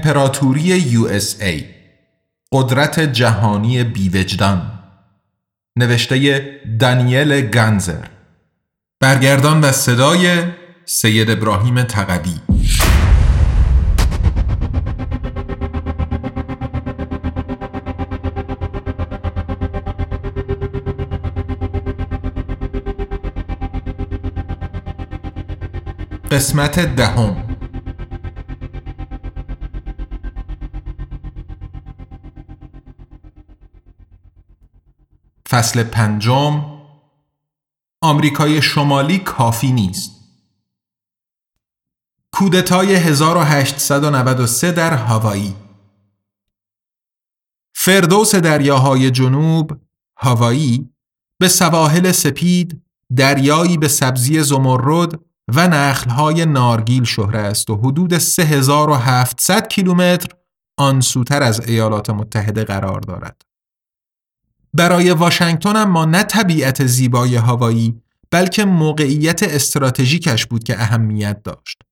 امپراتوری ای قدرت جهانی بیوجدان. نوشته دانیل گنزر برگردان و صدای سید ابراهیم تقوی. قسمت دهم. فصل پنجم آمریکای شمالی کافی نیست کودتای 1893 در هاوایی فردوس دریاهای جنوب هاوایی به سواحل سپید دریایی به سبزی زمرد و نخلهای نارگیل شهره است و حدود 3700 کیلومتر آن سوتر از ایالات متحده قرار دارد. برای واشنگتن اما نه طبیعت زیبای هوایی بلکه موقعیت استراتژیکش بود که اهمیت داشت.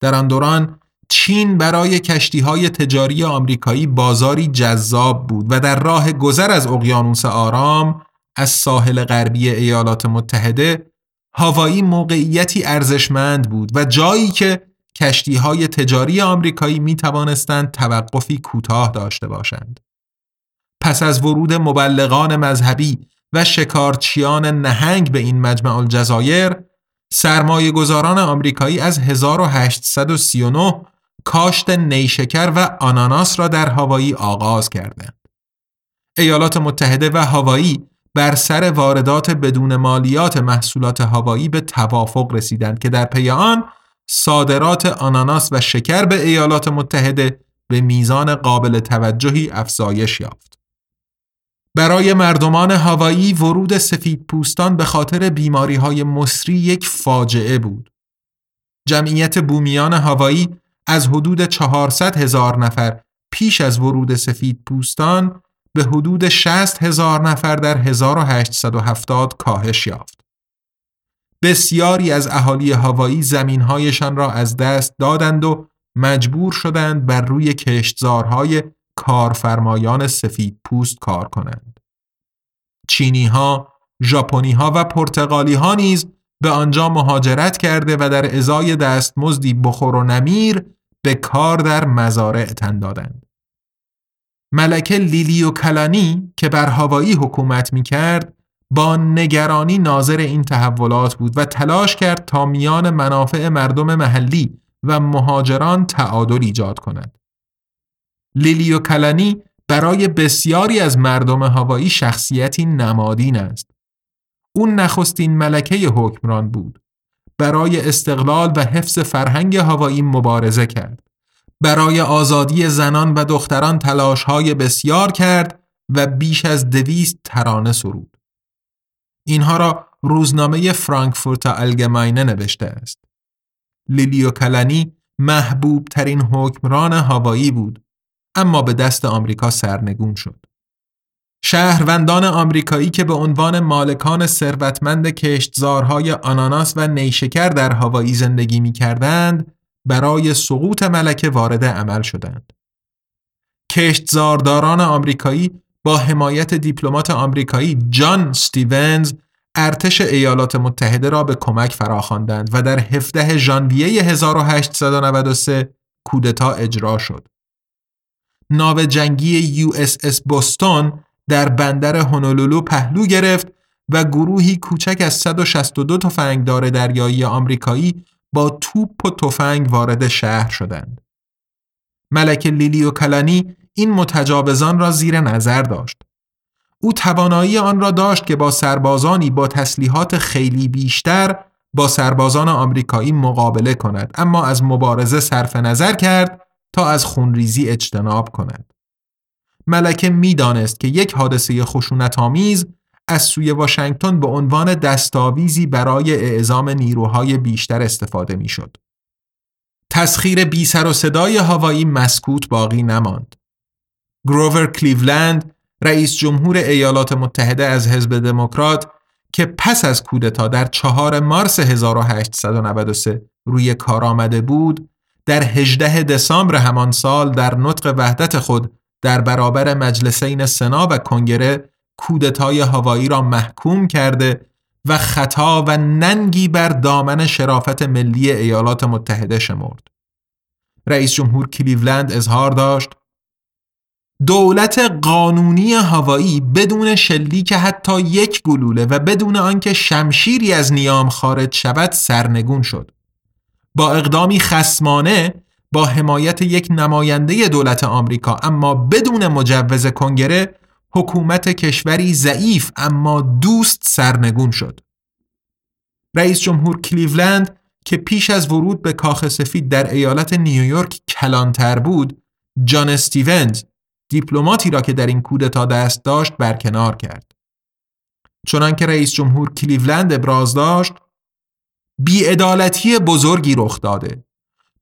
در آن دوران چین برای کشتی های تجاری آمریکایی بازاری جذاب بود و در راه گذر از اقیانوس آرام از ساحل غربی ایالات متحده هوایی موقعیتی ارزشمند بود و جایی که کشتی های تجاری آمریکایی می توانستند توقفی کوتاه داشته باشند. پس از ورود مبلغان مذهبی و شکارچیان نهنگ به این مجمع الجزایر سرمایه گذاران آمریکایی از 1839 کاشت نیشکر و آناناس را در هوایی آغاز کردند. ایالات متحده و هوایی بر سر واردات بدون مالیات محصولات هوایی به توافق رسیدند که در پی آن صادرات آناناس و شکر به ایالات متحده به میزان قابل توجهی افزایش یافت. برای مردمان هوایی ورود سفید پوستان به خاطر بیماری های مصری یک فاجعه بود. جمعیت بومیان هوایی از حدود 400 هزار نفر پیش از ورود سفید پوستان به حدود 60 هزار نفر در 1870 کاهش یافت. بسیاری از اهالی هوایی زمینهایشان را از دست دادند و مجبور شدند بر روی کشتزارهای کارفرمایان سفید پوست کار کنند. چینی ها، ژاپنی ها و پرتغالی ها نیز به آنجا مهاجرت کرده و در ازای دستمزدی بخور و نمیر به کار در مزارع تن دادند. ملکه لیلیو کلانی که بر هوایی حکومت می کرد با نگرانی ناظر این تحولات بود و تلاش کرد تا میان منافع مردم محلی و مهاجران تعادل ایجاد کند. لیلیو کلانی برای بسیاری از مردم هوایی شخصیتی نمادین است. اون نخستین ملکه حکمران بود. برای استقلال و حفظ فرهنگ هوایی مبارزه کرد. برای آزادی زنان و دختران تلاشهای بسیار کرد و بیش از دویست ترانه سرود. اینها را روزنامه فرانکفورت الگماینه نوشته است. لیلیو کلانی محبوب ترین حکمران هوایی بود اما به دست آمریکا سرنگون شد. شهروندان آمریکایی که به عنوان مالکان ثروتمند کشتزارهای آناناس و نیشکر در هوایی زندگی می کردند برای سقوط ملکه وارد عمل شدند. کشتزارداران آمریکایی با حمایت دیپلمات آمریکایی جان ستیونز ارتش ایالات متحده را به کمک فراخواندند و در 17 ژانویه 1893 کودتا اجرا شد. ناو جنگی USS بوستون در بندر هونولولو پهلو گرفت و گروهی کوچک از 162 تفنگدار دریایی آمریکایی با توپ و تفنگ وارد شهر شدند. ملک لیلیو کلانی این متجاوزان را زیر نظر داشت. او توانایی آن را داشت که با سربازانی با تسلیحات خیلی بیشتر با سربازان آمریکایی مقابله کند اما از مبارزه صرف نظر کرد از خونریزی اجتناب کند. ملکه می‌دانست که یک حادثه خشونت آمیز از سوی واشنگتن به عنوان دستاویزی برای اعزام نیروهای بیشتر استفاده می‌شد. تسخیر بی سر و صدای هوایی مسکوت باقی نماند. گروور کلیولند رئیس جمهور ایالات متحده از حزب دموکرات که پس از کودتا در چهار مارس 1893 روی کار آمده بود در 18 دسامبر همان سال در نطق وحدت خود در برابر مجلسین سنا و کنگره کودتای هوایی را محکوم کرده و خطا و ننگی بر دامن شرافت ملی ایالات متحده شمرد. رئیس جمهور کلیولند اظهار داشت دولت قانونی هوایی بدون شلیک حتی یک گلوله و بدون آنکه شمشیری از نیام خارج شود سرنگون شد. با اقدامی خسمانه با حمایت یک نماینده دولت آمریکا اما بدون مجوز کنگره حکومت کشوری ضعیف اما دوست سرنگون شد. رئیس جمهور کلیولند که پیش از ورود به کاخ سفید در ایالت نیویورک کلانتر بود، جان استیونز دیپلماتی را که در این کودتا دست داشت برکنار کرد. چنانکه رئیس جمهور کلیولند ابراز داشت، بیعدالتی بزرگی رخ داده.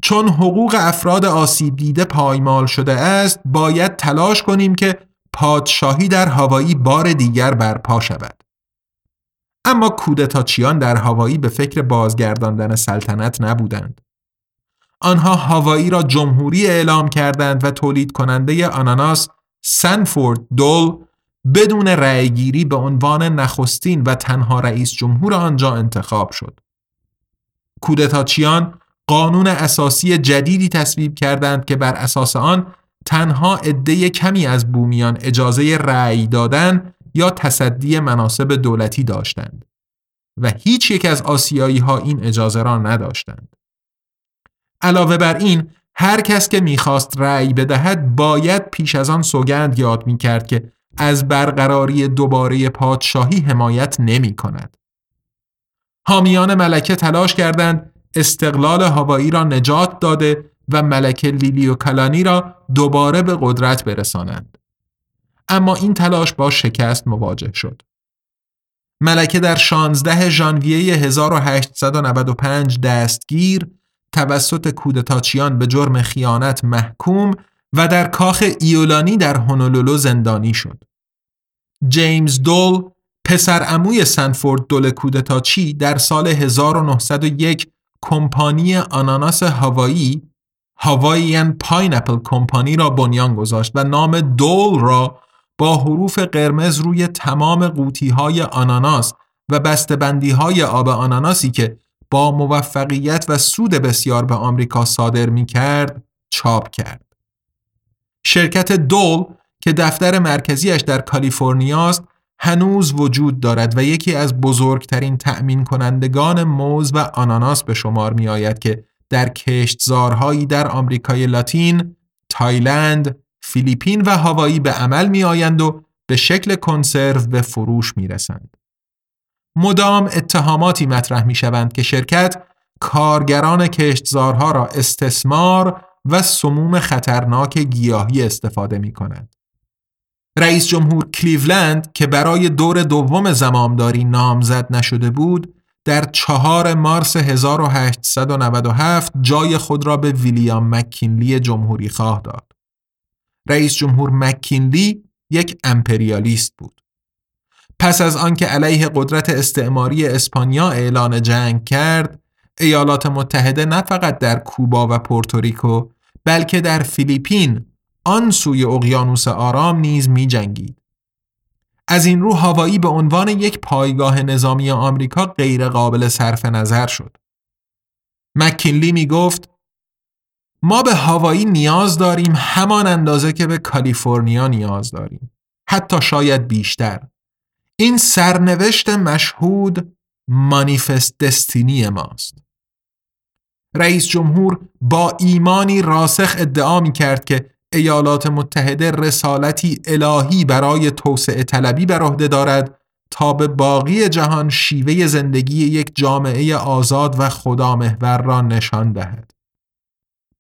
چون حقوق افراد آسیب دیده پایمال شده است، باید تلاش کنیم که پادشاهی در هوایی بار دیگر برپا شود. اما کودتاچیان در هوایی به فکر بازگرداندن سلطنت نبودند. آنها هوایی را جمهوری اعلام کردند و تولید کننده آناناس سنفورد دول بدون رأیگیری به عنوان نخستین و تنها رئیس جمهور آنجا انتخاب شد. کودتاچیان قانون اساسی جدیدی تصویب کردند که بر اساس آن تنها عده کمی از بومیان اجازه رأی دادن یا تصدی مناسب دولتی داشتند و هیچ یک از آسیایی ها این اجازه را نداشتند. علاوه بر این هر کس که می‌خواست رأی بدهد باید پیش از آن سوگند یاد می کرد که از برقراری دوباره پادشاهی حمایت نمی کند. حامیان ملکه تلاش کردند استقلال هوایی را نجات داده و ملکه لیلیو کلانی را دوباره به قدرت برسانند. اما این تلاش با شکست مواجه شد. ملکه در 16 ژانویه 1895 دستگیر توسط کودتاچیان به جرم خیانت محکوم و در کاخ ایولانی در هونولولو زندانی شد. جیمز دول پسر عموی سنفورد دول کودتاچی در سال 1901 کمپانی آناناس هوایی هوایین پاینپل کمپانی را بنیان گذاشت و نام دول را با حروف قرمز روی تمام قوطی های آناناس و بستبندی های آب آناناسی که با موفقیت و سود بسیار به آمریکا صادر می کرد چاپ کرد. شرکت دول که دفتر مرکزیش در کالیفرنیا است هنوز وجود دارد و یکی از بزرگترین تأمین کنندگان موز و آناناس به شمار می آید که در کشتزارهایی در آمریکای لاتین، تایلند، فیلیپین و هاوایی به عمل می آیند و به شکل کنسرو به فروش می رسند. مدام اتهاماتی مطرح می شوند که شرکت کارگران کشتزارها را استثمار و سموم خطرناک گیاهی استفاده می کند. رئیس جمهور کلیولند که برای دور دوم زمامداری نامزد نشده بود در چهار مارس 1897 جای خود را به ویلیام مکینلی جمهوری خواه داد. رئیس جمهور مکینلی یک امپریالیست بود. پس از آنکه علیه قدرت استعماری اسپانیا اعلان جنگ کرد، ایالات متحده نه فقط در کوبا و پورتوریکو بلکه در فیلیپین آن سوی اقیانوس آرام نیز می جنگید. از این رو هوایی به عنوان یک پایگاه نظامی آمریکا غیر قابل صرف نظر شد. مکینلی می گفت ما به هوایی نیاز داریم همان اندازه که به کالیفرنیا نیاز داریم. حتی شاید بیشتر. این سرنوشت مشهود مانیفست دستینی ماست. رئیس جمهور با ایمانی راسخ ادعا می کرد که ایالات متحده رسالتی الهی برای توسعه طلبی بر عهده دارد تا به باقی جهان شیوه زندگی یک جامعه آزاد و خدامحور را نشان دهد.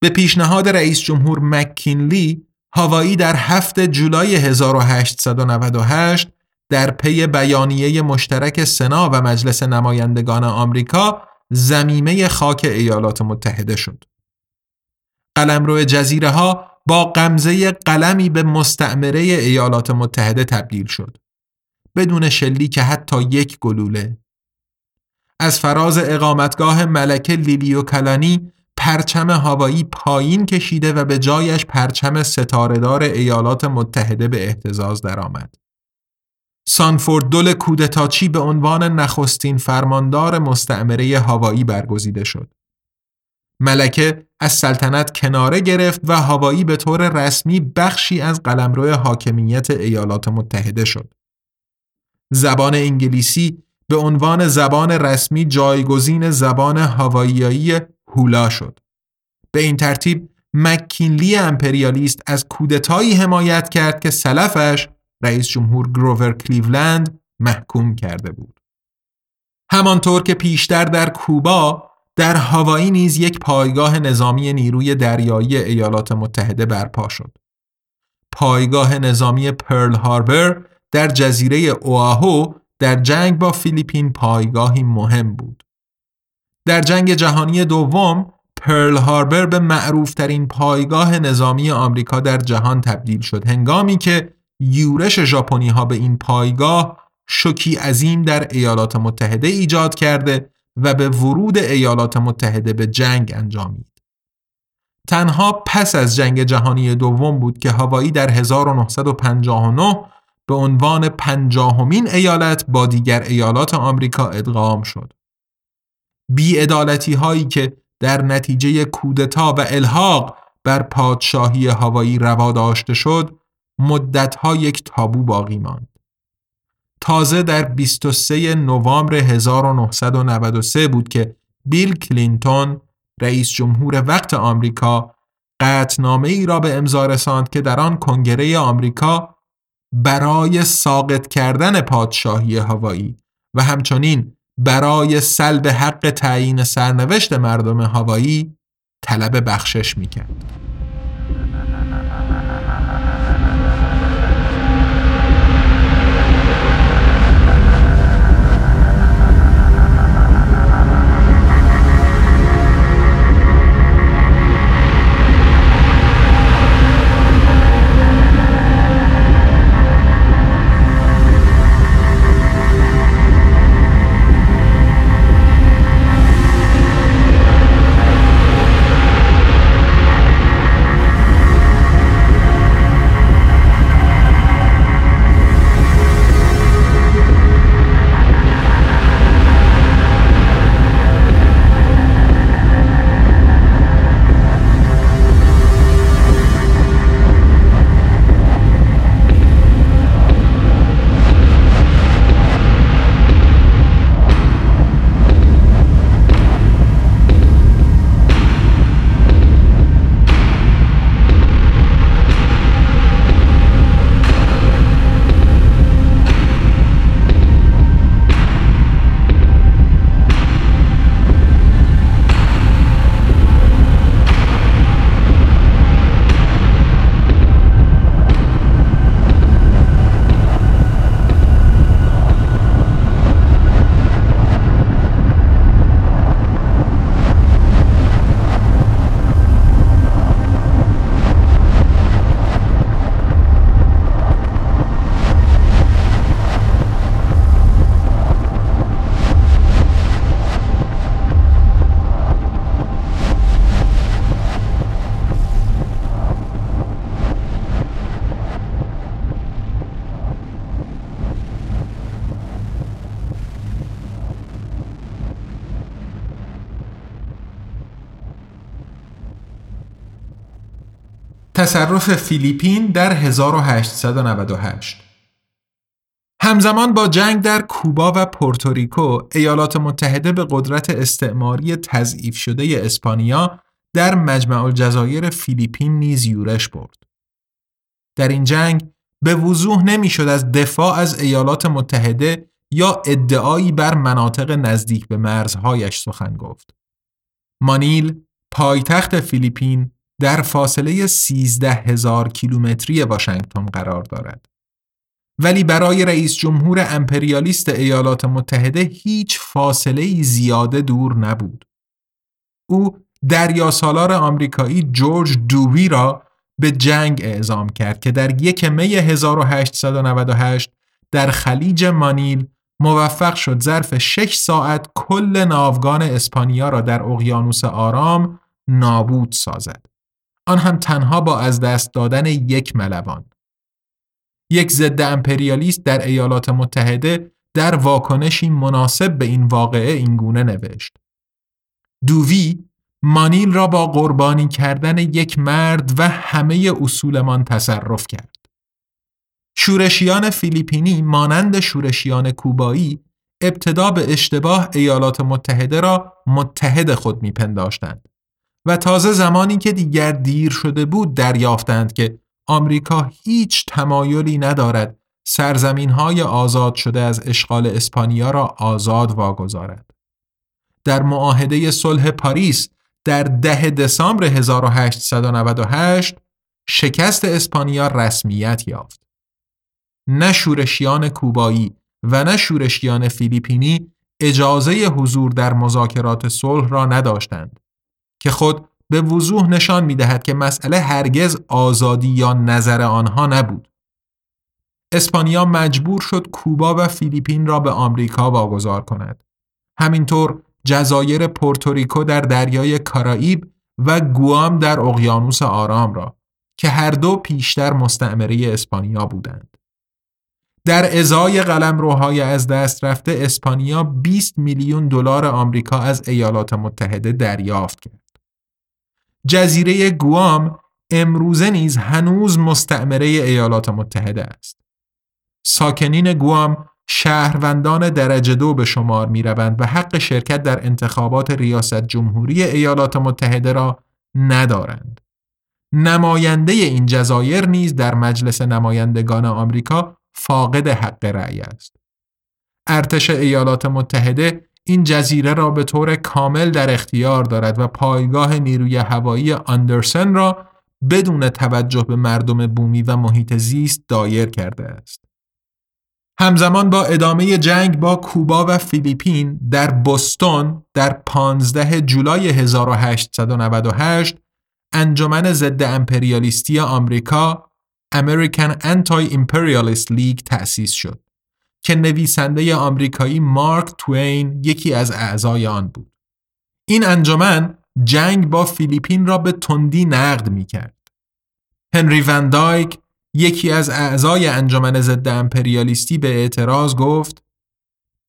به پیشنهاد رئیس جمهور مکینلی، هاوایی در هفت جولای 1898 در پی بیانیه مشترک سنا و مجلس نمایندگان آمریکا زمیمه خاک ایالات متحده شد. قلمرو جزیره ها با قمزه قلمی به مستعمره ایالات متحده تبدیل شد. بدون شلیک حتی یک گلوله. از فراز اقامتگاه ملکه لیلیو کلانی پرچم هوایی پایین کشیده و به جایش پرچم ستارهدار ایالات متحده به احتزاز درآمد. سانفورد دل کودتاچی به عنوان نخستین فرماندار مستعمره هوایی برگزیده شد. ملکه از سلطنت کناره گرفت و هوایی به طور رسمی بخشی از قلمرو حاکمیت ایالات متحده شد. زبان انگلیسی به عنوان زبان رسمی جایگزین زبان هواییایی هولا شد. به این ترتیب مکینلی امپریالیست از کودتایی حمایت کرد که سلفش رئیس جمهور گروور کلیولند محکوم کرده بود. همانطور که پیشتر در کوبا در هوایی نیز یک پایگاه نظامی نیروی دریایی ایالات متحده برپا شد. پایگاه نظامی پرل هاربر در جزیره اوآهو در جنگ با فیلیپین پایگاهی مهم بود. در جنگ جهانی دوم پرل هاربر به معروفترین پایگاه نظامی آمریکا در جهان تبدیل شد هنگامی که یورش ژاپنی ها به این پایگاه شوکی عظیم در ایالات متحده ایجاد کرده و به ورود ایالات متحده به جنگ انجامید. تنها پس از جنگ جهانی دوم بود که هوایی در 1959 به عنوان پنجاهمین ایالت با دیگر ایالات آمریکا ادغام شد. بیعدالتی هایی که در نتیجه کودتا و الحاق بر پادشاهی هوایی روا داشته شد مدتها یک تابو باقی ماند. تازه در 23 نوامبر 1993 بود که بیل کلینتون رئیس جمهور وقت آمریکا قطنامه ای را به امضا رساند که در آن کنگره آمریکا برای ساقط کردن پادشاهی هوایی و همچنین برای سلب حق تعیین سرنوشت مردم هوایی طلب بخشش می‌کرد. تصرف فیلیپین در 1898 همزمان با جنگ در کوبا و پورتوریکو ایالات متحده به قدرت استعماری تضعیف شده اسپانیا در مجمع الجزایر فیلیپین نیز یورش برد. در این جنگ به وضوح نمی‌شد از دفاع از ایالات متحده یا ادعایی بر مناطق نزدیک به مرزهایش سخن گفت. مانیل پایتخت فیلیپین در فاصله 13 هزار کیلومتری واشنگتن قرار دارد. ولی برای رئیس جمهور امپریالیست ایالات متحده هیچ فاصله زیاده دور نبود. او دریا سالار آمریکایی جورج دووی را به جنگ اعزام کرد که در یک می 1898 در خلیج مانیل موفق شد ظرف 6 ساعت کل ناوگان اسپانیا را در اقیانوس آرام نابود سازد. آن هم تنها با از دست دادن یک ملوان. یک ضد امپریالیست در ایالات متحده در واکنشی مناسب به این واقعه اینگونه نوشت. دووی مانیل را با قربانی کردن یک مرد و همه اصولمان تصرف کرد. شورشیان فیلیپینی مانند شورشیان کوبایی ابتدا به اشتباه ایالات متحده را متحد خود میپنداشتند و تازه زمانی که دیگر دیر شده بود دریافتند که آمریکا هیچ تمایلی ندارد سرزمین های آزاد شده از اشغال اسپانیا را آزاد واگذارد. در معاهده صلح پاریس در ده دسامبر 1898 شکست اسپانیا رسمیت یافت. نه شورشیان کوبایی و نه شورشیان فیلیپینی اجازه حضور در مذاکرات صلح را نداشتند که خود به وضوح نشان می دهد که مسئله هرگز آزادی یا نظر آنها نبود. اسپانیا مجبور شد کوبا و فیلیپین را به آمریکا واگذار کند. همینطور جزایر پورتوریکو در دریای کارائیب و گوام در اقیانوس آرام را که هر دو پیشتر مستعمره اسپانیا بودند. در ازای قلمروهای از دست رفته اسپانیا 20 میلیون دلار آمریکا از ایالات متحده دریافت کرد. جزیره گوام امروزه نیز هنوز مستعمره ایالات متحده است. ساکنین گوام شهروندان درجه دو به شمار می روند و حق شرکت در انتخابات ریاست جمهوری ایالات متحده را ندارند. نماینده این جزایر نیز در مجلس نمایندگان آمریکا فاقد حق رأی است. ارتش ایالات متحده این جزیره را به طور کامل در اختیار دارد و پایگاه نیروی هوایی آندرسن را بدون توجه به مردم بومی و محیط زیست دایر کرده است. همزمان با ادامه جنگ با کوبا و فیلیپین در بوستون در 15 جولای 1898 انجمن ضد امپریالیستی آمریکا American Anti-Imperialist League تأسیس شد که نویسنده آمریکایی مارک توین یکی از اعضای آن بود. این انجمن جنگ با فیلیپین را به تندی نقد می کرد. هنری وندایک یکی از اعضای انجمن ضد امپریالیستی به اعتراض گفت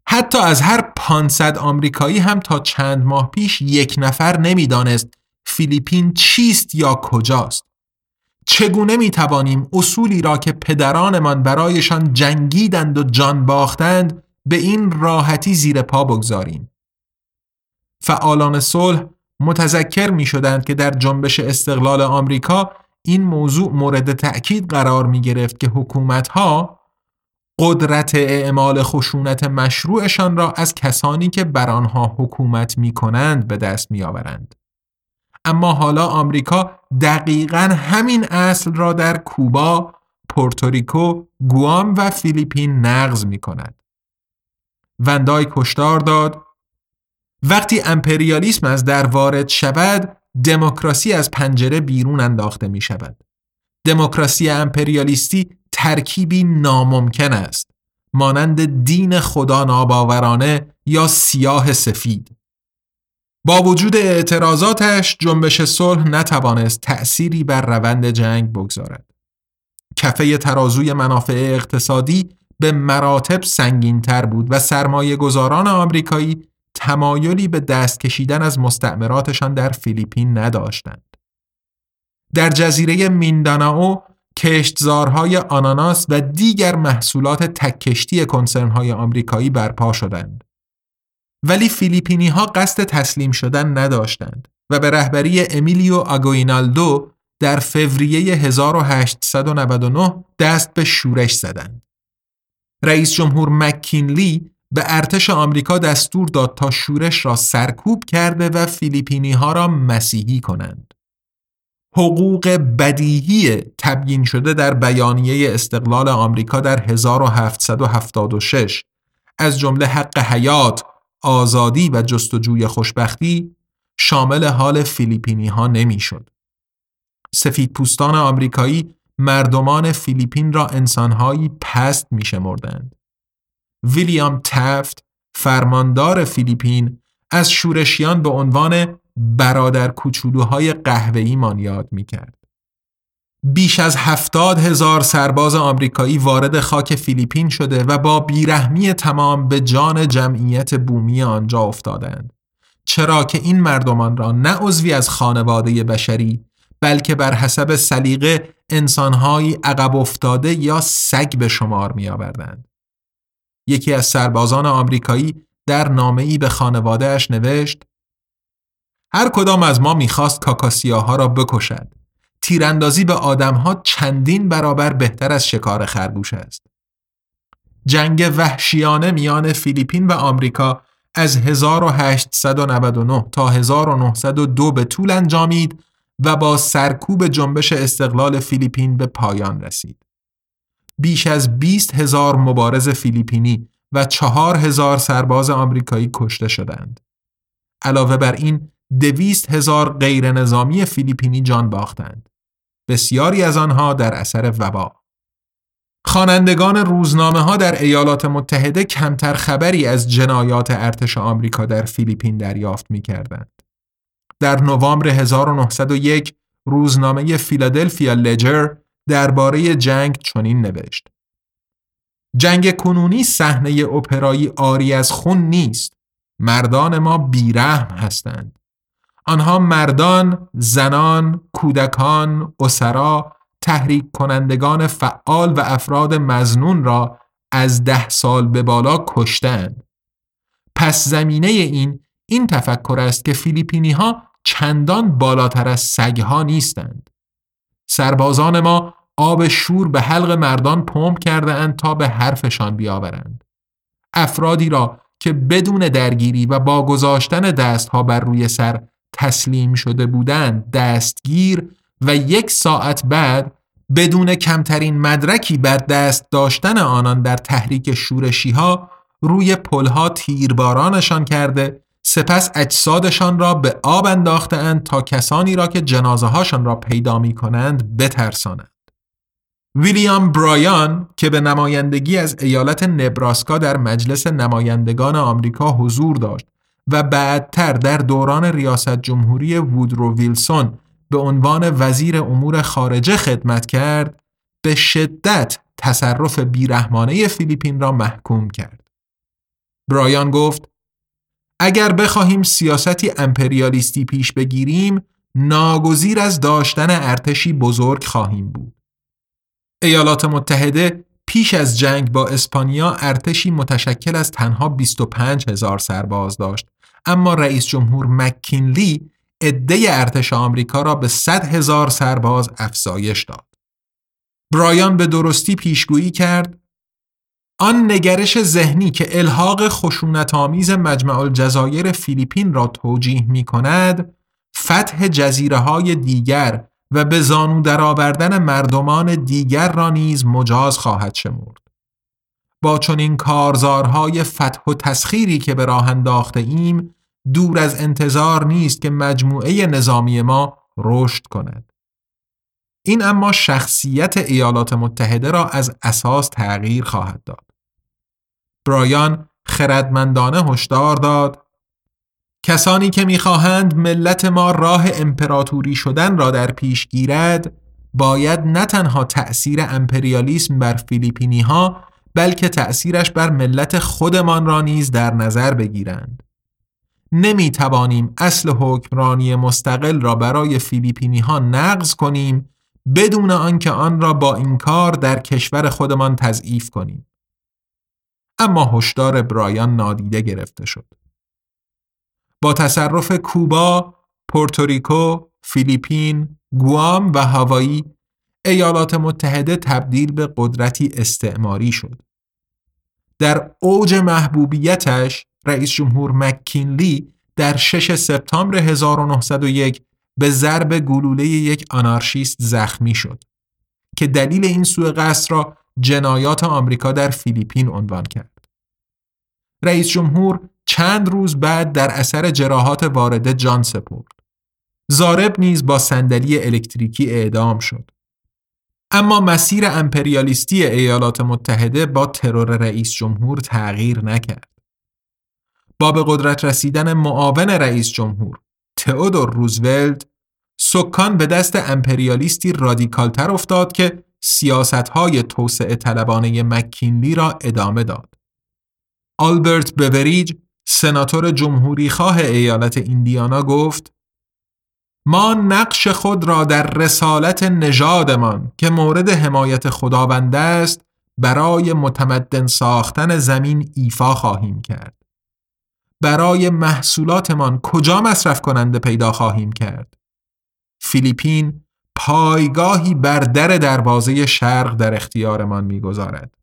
حتی از هر 500 آمریکایی هم تا چند ماه پیش یک نفر نمی‌دانست فیلیپین چیست یا کجاست چگونه می توانیم اصولی را که پدرانمان برایشان جنگیدند و جان باختند به این راحتی زیر پا بگذاریم فعالان صلح متذکر می شدند که در جنبش استقلال آمریکا این موضوع مورد تأکید قرار می گرفت که حکومت ها قدرت اعمال خشونت مشروعشان را از کسانی که بر آنها حکومت می کنند به دست می آورند. اما حالا آمریکا دقیقا همین اصل را در کوبا، پورتوریکو، گوام و فیلیپین نقض می کند. وندای کشتار داد وقتی امپریالیسم از در وارد شود دموکراسی از پنجره بیرون انداخته می شود. دموکراسی امپریالیستی ترکیبی ناممکن است مانند دین خدا ناباورانه یا سیاه سفید با وجود اعتراضاتش جنبش صلح نتوانست تأثیری بر روند جنگ بگذارد کفه ترازوی منافع اقتصادی به مراتب سنگینتر بود و سرمایه گذاران آمریکایی تمایلی به دست کشیدن از مستعمراتشان در فیلیپین نداشتند. در جزیره مینداناو کشتزارهای آناناس و دیگر محصولات تکشتی کنسرنهای آمریکایی برپا شدند. ولی فیلیپینی ها قصد تسلیم شدن نداشتند و به رهبری امیلیو آگوینالدو در فوریه 1899 دست به شورش زدند. رئیس جمهور مکینلی به ارتش آمریکا دستور داد تا شورش را سرکوب کرده و فیلیپینی ها را مسیحی کنند. حقوق بدیهی تبیین شده در بیانیه استقلال آمریکا در 1776 از جمله حق حیات، آزادی و جستجوی خوشبختی شامل حال فیلیپینی ها نمی‌شد. سفید پوستان آمریکایی مردمان فیلیپین را انسانهایی پست می شمردند. ویلیام تفت فرماندار فیلیپین از شورشیان به عنوان برادر کوچولوهای قهوه‌ای مان یاد می کرد. بیش از هفتاد هزار سرباز آمریکایی وارد خاک فیلیپین شده و با بیرحمی تمام به جان جمعیت بومی آنجا افتادند. چرا که این مردمان را نه عضوی از خانواده بشری بلکه بر حسب سلیقه انسانهایی عقب افتاده یا سگ به شمار می آوردند. یکی از سربازان آمریکایی در نامه‌ای به خانوادهش نوشت هر کدام از ما می‌خواست کاکاسیاها را بکشد. تیراندازی به آدمها چندین برابر بهتر از شکار خرگوش است. جنگ وحشیانه میان فیلیپین و آمریکا از 1899 تا 1902 به طول انجامید و با سرکوب جنبش استقلال فیلیپین به پایان رسید. بیش از 20 هزار مبارز فیلیپینی و چهار هزار سرباز آمریکایی کشته شدند. علاوه بر این دویست هزار غیر نظامی فیلیپینی جان باختند. بسیاری از آنها در اثر وبا. خوانندگان روزنامه ها در ایالات متحده کمتر خبری از جنایات ارتش آمریکا در فیلیپین دریافت می کردند. در نوامبر 1901 روزنامه فیلادلفیا لجر درباره جنگ چنین نوشت. جنگ کنونی صحنه اپرایی آری از خون نیست. مردان ما بیرحم هستند. آنها مردان، زنان، کودکان، اسرا، تحریک کنندگان فعال و افراد مزنون را از ده سال به بالا کشتند. پس زمینه این این تفکر است که فیلیپینی ها چندان بالاتر از سگها نیستند. سربازان ما آب شور به حلق مردان پمپ کرده اند تا به حرفشان بیاورند. افرادی را که بدون درگیری و با گذاشتن دستها بر روی سر تسلیم شده بودند دستگیر و یک ساعت بعد بدون کمترین مدرکی بر دست داشتن آنان در تحریک شورشی ها روی پلها تیربارانشان کرده سپس اجسادشان را به آب انداختند تا کسانی را که جنازه هاشان را پیدا می کنند بترسانند. ویلیام برایان که به نمایندگی از ایالت نبراسکا در مجلس نمایندگان آمریکا حضور داشت و بعدتر در دوران ریاست جمهوری وودرو ویلسون به عنوان وزیر امور خارجه خدمت کرد به شدت تصرف بیرحمانه فیلیپین را محکوم کرد. برایان گفت اگر بخواهیم سیاستی امپریالیستی پیش بگیریم ناگزیر از داشتن ارتشی بزرگ خواهیم بود. ایالات متحده پیش از جنگ با اسپانیا ارتشی متشکل از تنها 25 هزار سرباز داشت اما رئیس جمهور مکینلی عده ارتش آمریکا را به 100 هزار سرباز افزایش داد. برایان به درستی پیشگویی کرد آن نگرش ذهنی که الحاق خشونت آمیز مجمع الجزایر فیلیپین را توجیه می کند فتح جزیره های دیگر و به زانو درآوردن مردمان دیگر را نیز مجاز خواهد شمرد. با چنین کارزارهای فتح و تسخیری که به راه انداخته ایم دور از انتظار نیست که مجموعه نظامی ما رشد کند. این اما شخصیت ایالات متحده را از اساس تغییر خواهد داد. برایان خردمندانه هشدار داد کسانی که می‌خواهند ملت ما راه امپراتوری شدن را در پیش گیرد باید نه تنها تأثیر امپریالیسم بر فیلیپینی ها بلکه تأثیرش بر ملت خودمان را نیز در نظر بگیرند. نمی توانیم اصل حکمرانی مستقل را برای فیلیپینی ها نقض کنیم بدون آنکه آن را با این کار در کشور خودمان تضعیف کنیم. اما هشدار برایان نادیده گرفته شد. با تصرف کوبا، پورتوریکو، فیلیپین، گوام و هاوایی ایالات متحده تبدیل به قدرتی استعماری شد. در اوج محبوبیتش رئیس جمهور مکینلی در 6 سپتامبر 1901 به ضرب گلوله یک آنارشیست زخمی شد که دلیل این سوء قصد را جنایات آمریکا در فیلیپین عنوان کرد. رئیس جمهور چند روز بعد در اثر جراحات وارده جان سپرد. زارب نیز با صندلی الکتریکی اعدام شد. اما مسیر امپریالیستی ایالات متحده با ترور رئیس جمهور تغییر نکرد. با به قدرت رسیدن معاون رئیس جمهور تئودور روزولت سکان به دست امپریالیستی رادیکالتر افتاد که سیاستهای توسعه طلبانه مکینلی را ادامه داد. آلبرت بوریج سناتور جمهوری خواه ایالت ایندیانا گفت ما نقش خود را در رسالت نژادمان که مورد حمایت خداوند است برای متمدن ساختن زمین ایفا خواهیم کرد. برای محصولاتمان کجا مصرف کننده پیدا خواهیم کرد؟ فیلیپین پایگاهی بر در دروازه شرق در اختیارمان می‌گذارد.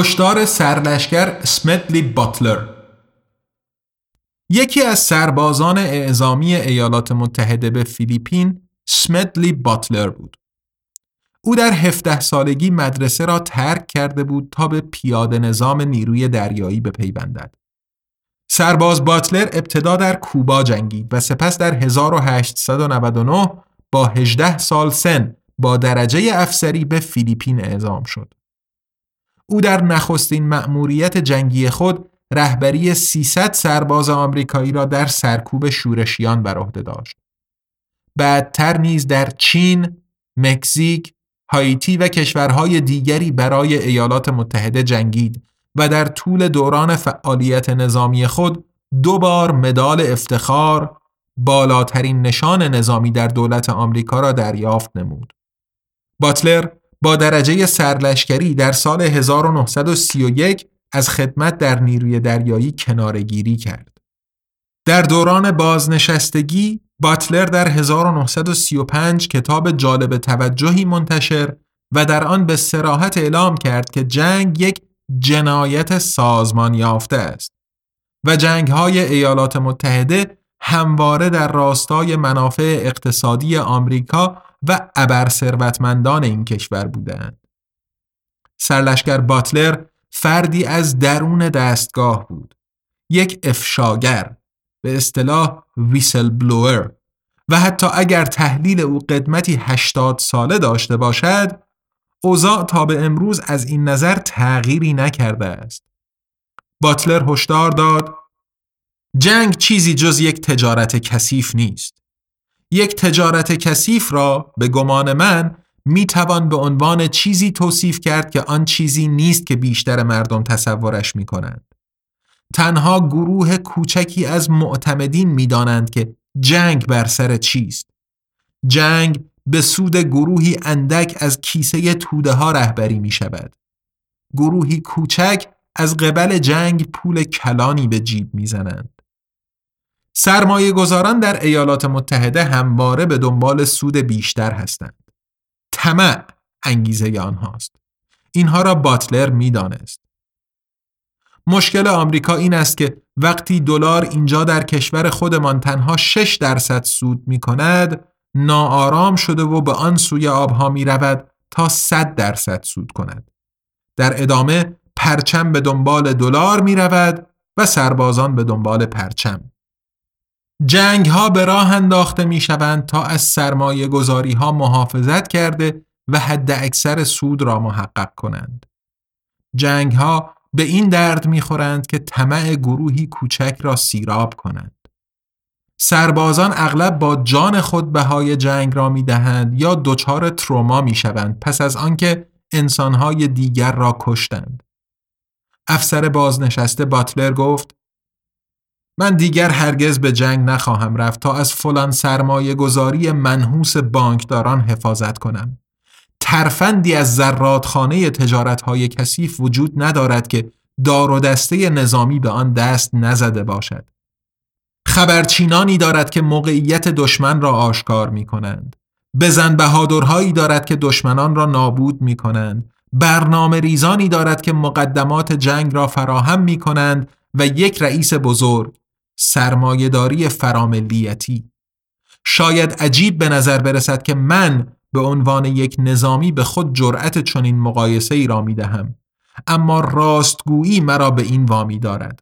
هشدار سرلشکر سمدلی باتلر یکی از سربازان اعزامی ایالات متحده به فیلیپین سمدلی باتلر بود. او در 17 سالگی مدرسه را ترک کرده بود تا به پیاده نظام نیروی دریایی بپیوندد. سرباز باتلر ابتدا در کوبا جنگید و سپس در 1899 با 18 سال سن با درجه افسری به فیلیپین اعزام شد. او در نخستین مأموریت جنگی خود رهبری 300 سرباز آمریکایی را در سرکوب شورشیان بر عهده داشت. بعدتر نیز در چین، مکزیک، هایتی و کشورهای دیگری برای ایالات متحده جنگید و در طول دوران فعالیت نظامی خود دو بار مدال افتخار بالاترین نشان نظامی در دولت آمریکا را دریافت نمود. باتلر با درجه سرلشکری در سال 1931 از خدمت در نیروی دریایی کنارگیری کرد. در دوران بازنشستگی باتلر در 1935 کتاب جالب توجهی منتشر و در آن به سراحت اعلام کرد که جنگ یک جنایت سازمان یافته است و جنگ های ایالات متحده همواره در راستای منافع اقتصادی آمریکا و ابر ثروتمندان این کشور بودند. سرلشکر باتلر فردی از درون دستگاه بود. یک افشاگر به اصطلاح ویسل بلوور و حتی اگر تحلیل او قدمتی 80 ساله داشته باشد اوضاع تا به امروز از این نظر تغییری نکرده است. باتلر هشدار داد جنگ چیزی جز یک تجارت کثیف نیست. یک تجارت کثیف را به گمان من می توان به عنوان چیزی توصیف کرد که آن چیزی نیست که بیشتر مردم تصورش می کنند. تنها گروه کوچکی از معتمدین می دانند که جنگ بر سر چیست. جنگ به سود گروهی اندک از کیسه توده ها رهبری می شود. گروهی کوچک از قبل جنگ پول کلانی به جیب می زنند. سرمایه گذاران در ایالات متحده همواره به دنبال سود بیشتر هستند. طمع انگیزه آنهاست. اینها را باتلر می‌دانست. مشکل آمریکا این است که وقتی دلار اینجا در کشور خودمان تنها 6 درصد سود می کند ناآرام شده و به آن سوی آبها می رود تا 100 درصد سود کند. در ادامه پرچم به دنبال دلار می رود و سربازان به دنبال پرچم. جنگ ها به راه انداخته می شوند تا از سرمایه گذاری ها محافظت کرده و حد اکثر سود را محقق کنند. جنگ ها به این درد می خورند که طمع گروهی کوچک را سیراب کنند. سربازان اغلب با جان خود بهای جنگ را می دهند یا دچار تروما می شوند پس از آنکه انسانهای دیگر را کشتند. افسر بازنشسته باتلر گفت من دیگر هرگز به جنگ نخواهم رفت تا از فلان سرمایه گذاری منحوس بانکداران حفاظت کنم. ترفندی از زرادخانه تجارت های کثیف وجود ندارد که دار و دسته نظامی به آن دست نزده باشد. خبرچینانی دارد که موقعیت دشمن را آشکار می کنند. بزن بهادرهایی دارد که دشمنان را نابود می کنند. برنامه ریزانی دارد که مقدمات جنگ را فراهم می کنند و یک رئیس بزرگ سرمایهداری فراملیتی شاید عجیب به نظر برسد که من به عنوان یک نظامی به خود جرأت چنین مقایسه ای را می دهم اما راستگویی مرا به این وامی دارد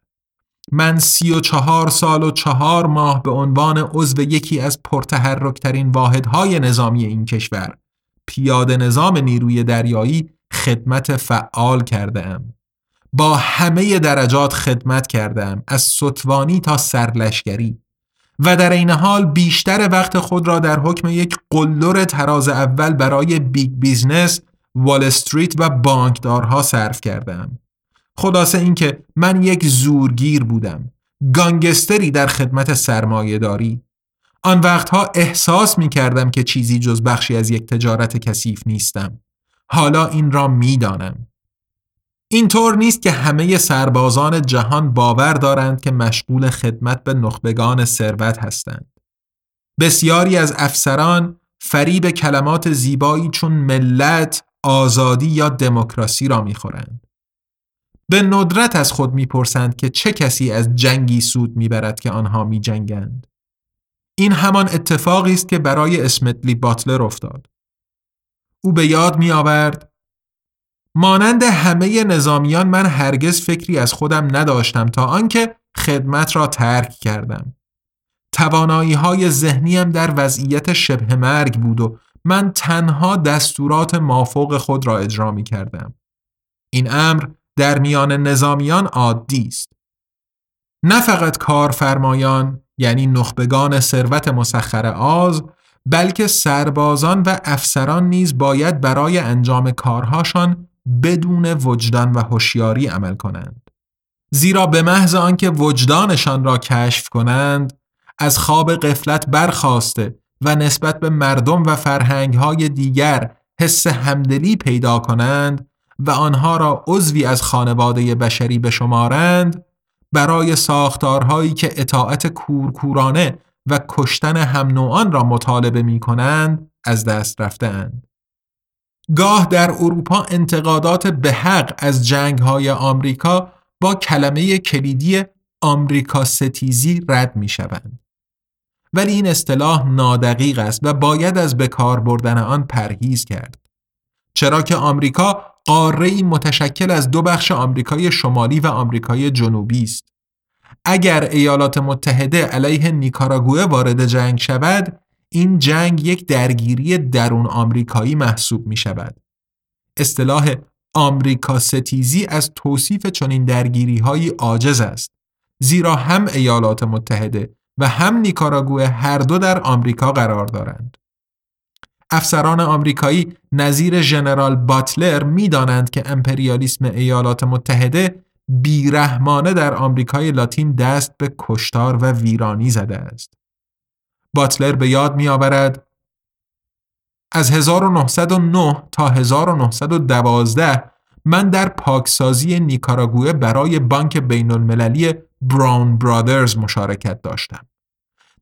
من سی و چهار سال و چهار ماه به عنوان عضو یکی از پرتحرکترین واحدهای نظامی این کشور پیاده نظام نیروی دریایی خدمت فعال کرده ام. با همه درجات خدمت کردم از ستوانی تا سرلشگری و در این حال بیشتر وقت خود را در حکم یک قلدر تراز اول برای big business وال استریت و بانکدارها صرف کردم. خلاصه اینکه من یک زورگیر بودم گانگستری در خدمت سرمایه داری آن وقتها احساس می کردم که چیزی جز بخشی از یک تجارت کثیف نیستم. حالا این را می دانم اینطور نیست که همه سربازان جهان باور دارند که مشغول خدمت به نخبگان ثروت هستند. بسیاری از افسران فریب کلمات زیبایی چون ملت، آزادی یا دموکراسی را می‌خورند. به ندرت از خود می‌پرسند که چه کسی از جنگی سود می‌برد که آنها میجنگند. این همان اتفاقی است که برای اسمتلی باتلر افتاد. او به یاد می آورد مانند همه نظامیان من هرگز فکری از خودم نداشتم تا آنکه خدمت را ترک کردم. توانایی های ذهنیم در وضعیت شبه مرگ بود و من تنها دستورات مافوق خود را اجرا می کردم. این امر در میان نظامیان عادی است. نه فقط کارفرمایان یعنی نخبگان ثروت مسخر آز بلکه سربازان و افسران نیز باید برای انجام کارهاشان بدون وجدان و هوشیاری عمل کنند زیرا به محض آنکه وجدانشان را کشف کنند از خواب قفلت برخواسته و نسبت به مردم و فرهنگهای دیگر حس همدلی پیدا کنند و آنها را عضوی از خانواده بشری بشمارند برای ساختارهایی که اطاعت کورکورانه و کشتن هم نوعان را مطالبه می کنند از دست رفتند. گاه در اروپا انتقادات به حق از جنگ های آمریکا با کلمه کلیدی آمریکا ستیزی رد می شوند. ولی این اصطلاح نادقیق است و باید از بکار بردن آن پرهیز کرد. چرا که آمریکا قاره متشکل از دو بخش آمریکای شمالی و آمریکای جنوبی است. اگر ایالات متحده علیه نیکاراگوه وارد جنگ شود این جنگ یک درگیری درون آمریکایی محسوب می شود. اصطلاح آمریکا ستیزی از توصیف چنین درگیری های عاجز است. زیرا هم ایالات متحده و هم نیکاراگوه هر دو در آمریکا قرار دارند. افسران آمریکایی نظیر ژنرال باتلر می‌دانند که امپریالیسم ایالات متحده بیرحمانه در آمریکای لاتین دست به کشتار و ویرانی زده است. باتلر به یاد میآورد از 1909 تا 1912 من در پاکسازی نیکاراگوه برای بانک بین المللی براون برادرز مشارکت داشتم.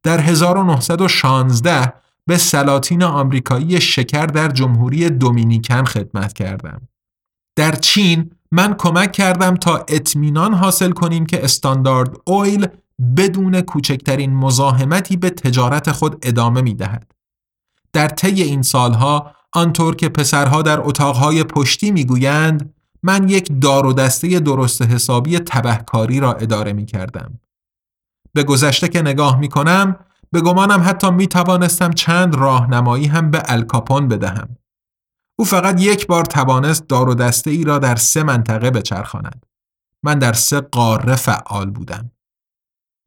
در 1916 به سلاطین آمریکایی شکر در جمهوری دومینیکن خدمت کردم. در چین من کمک کردم تا اطمینان حاصل کنیم که استاندارد اویل بدون کوچکترین مزاحمتی به تجارت خود ادامه می دهد. در طی این سالها آنطور که پسرها در اتاقهای پشتی می‌گویند من یک دار و دسته درست حسابی تبهکاری را اداره می کردم. به گذشته که نگاه می کنم به گمانم حتی می توانستم چند راهنمایی هم به الکاپون بدهم. او فقط یک بار توانست دار و دسته ای را در سه منطقه بچرخاند. من در سه قاره فعال بودم.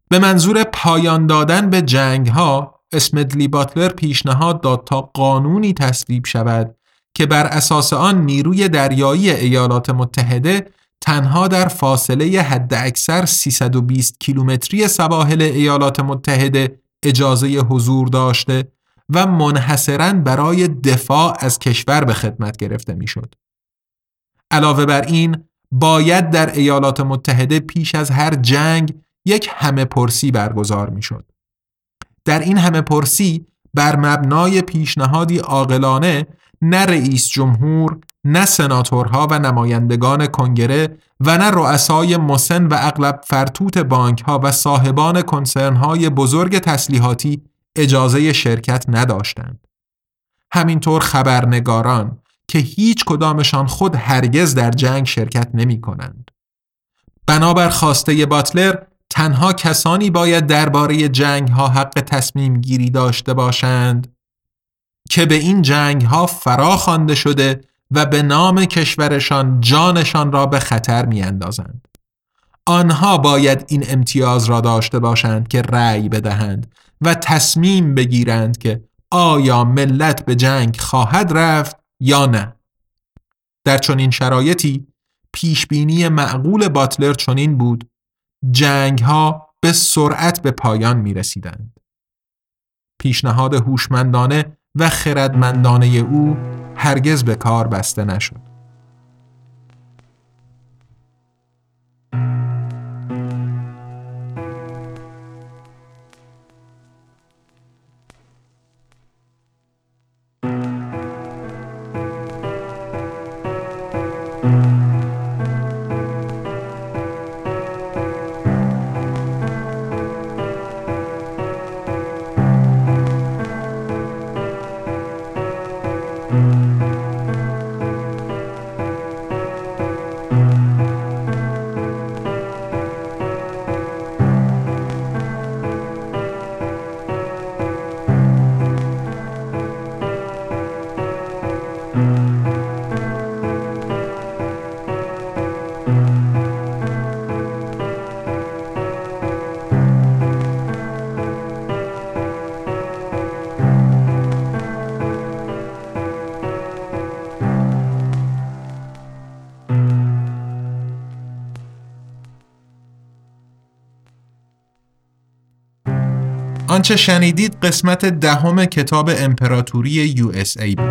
به منظور پایان دادن به جنگ ها اسمدلی باتلر پیشنهاد داد تا قانونی تصویب شود که بر اساس آن نیروی دریایی ایالات متحده تنها در فاصله حد اکثر 320 کیلومتری سواحل ایالات متحده اجازه حضور داشته و منحصرا برای دفاع از کشور به خدمت گرفته می‌شد. علاوه بر این باید در ایالات متحده پیش از هر جنگ یک همه پرسی برگزار می‌شد. در این همه پرسی بر مبنای پیشنهادی عاقلانه نه رئیس جمهور نه سناتورها و نمایندگان کنگره و نه رؤسای مسن و اغلب فرتوت بانک ها و صاحبان کنسرن های بزرگ تسلیحاتی اجازه شرکت نداشتند. همینطور خبرنگاران که هیچ کدامشان خود هرگز در جنگ شرکت نمی کنند. بنابر خواسته باتلر تنها کسانی باید درباره جنگ ها حق تصمیم گیری داشته باشند که به این جنگ ها فرا خوانده شده و به نام کشورشان جانشان را به خطر می اندازند. آنها باید این امتیاز را داشته باشند که رأی بدهند و تصمیم بگیرند که آیا ملت به جنگ خواهد رفت یا نه. در چنین شرایطی پیشبینی معقول باتلر چنین بود جنگ ها به سرعت به پایان می رسیدند. پیشنهاد هوشمندانه و خردمندانه او هرگز به کار بسته نشد. آنچه شنیدید قسمت دهم کتاب امپراتوری USA بود.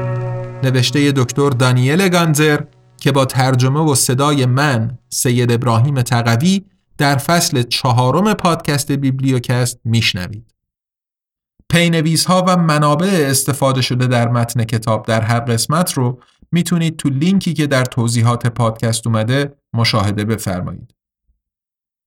نوشته دکتر دانیل گانزر که با ترجمه و صدای من سید ابراهیم تقوی در فصل چهارم پادکست بیبلیوکست میشنوید. پی‌نویس ها و منابع استفاده شده در متن کتاب در هر قسمت رو می‌تونید تو لینکی که در توضیحات پادکست اومده مشاهده بفرمایید.